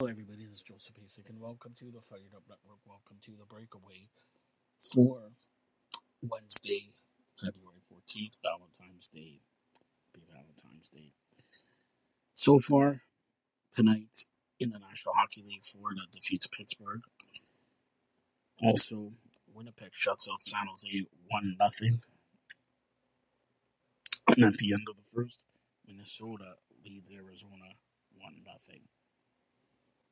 Hello, everybody. This is Joseph Basic, and welcome to the Fired Up Network. Welcome to the breakaway for Wednesday, February 14th, Valentine's Day. Happy Valentine's Day. So far, tonight in the National Hockey League, Florida defeats Pittsburgh. Also, Winnipeg shuts out San Jose 1 0. And at the end of the first, Minnesota leads Arizona 1 0.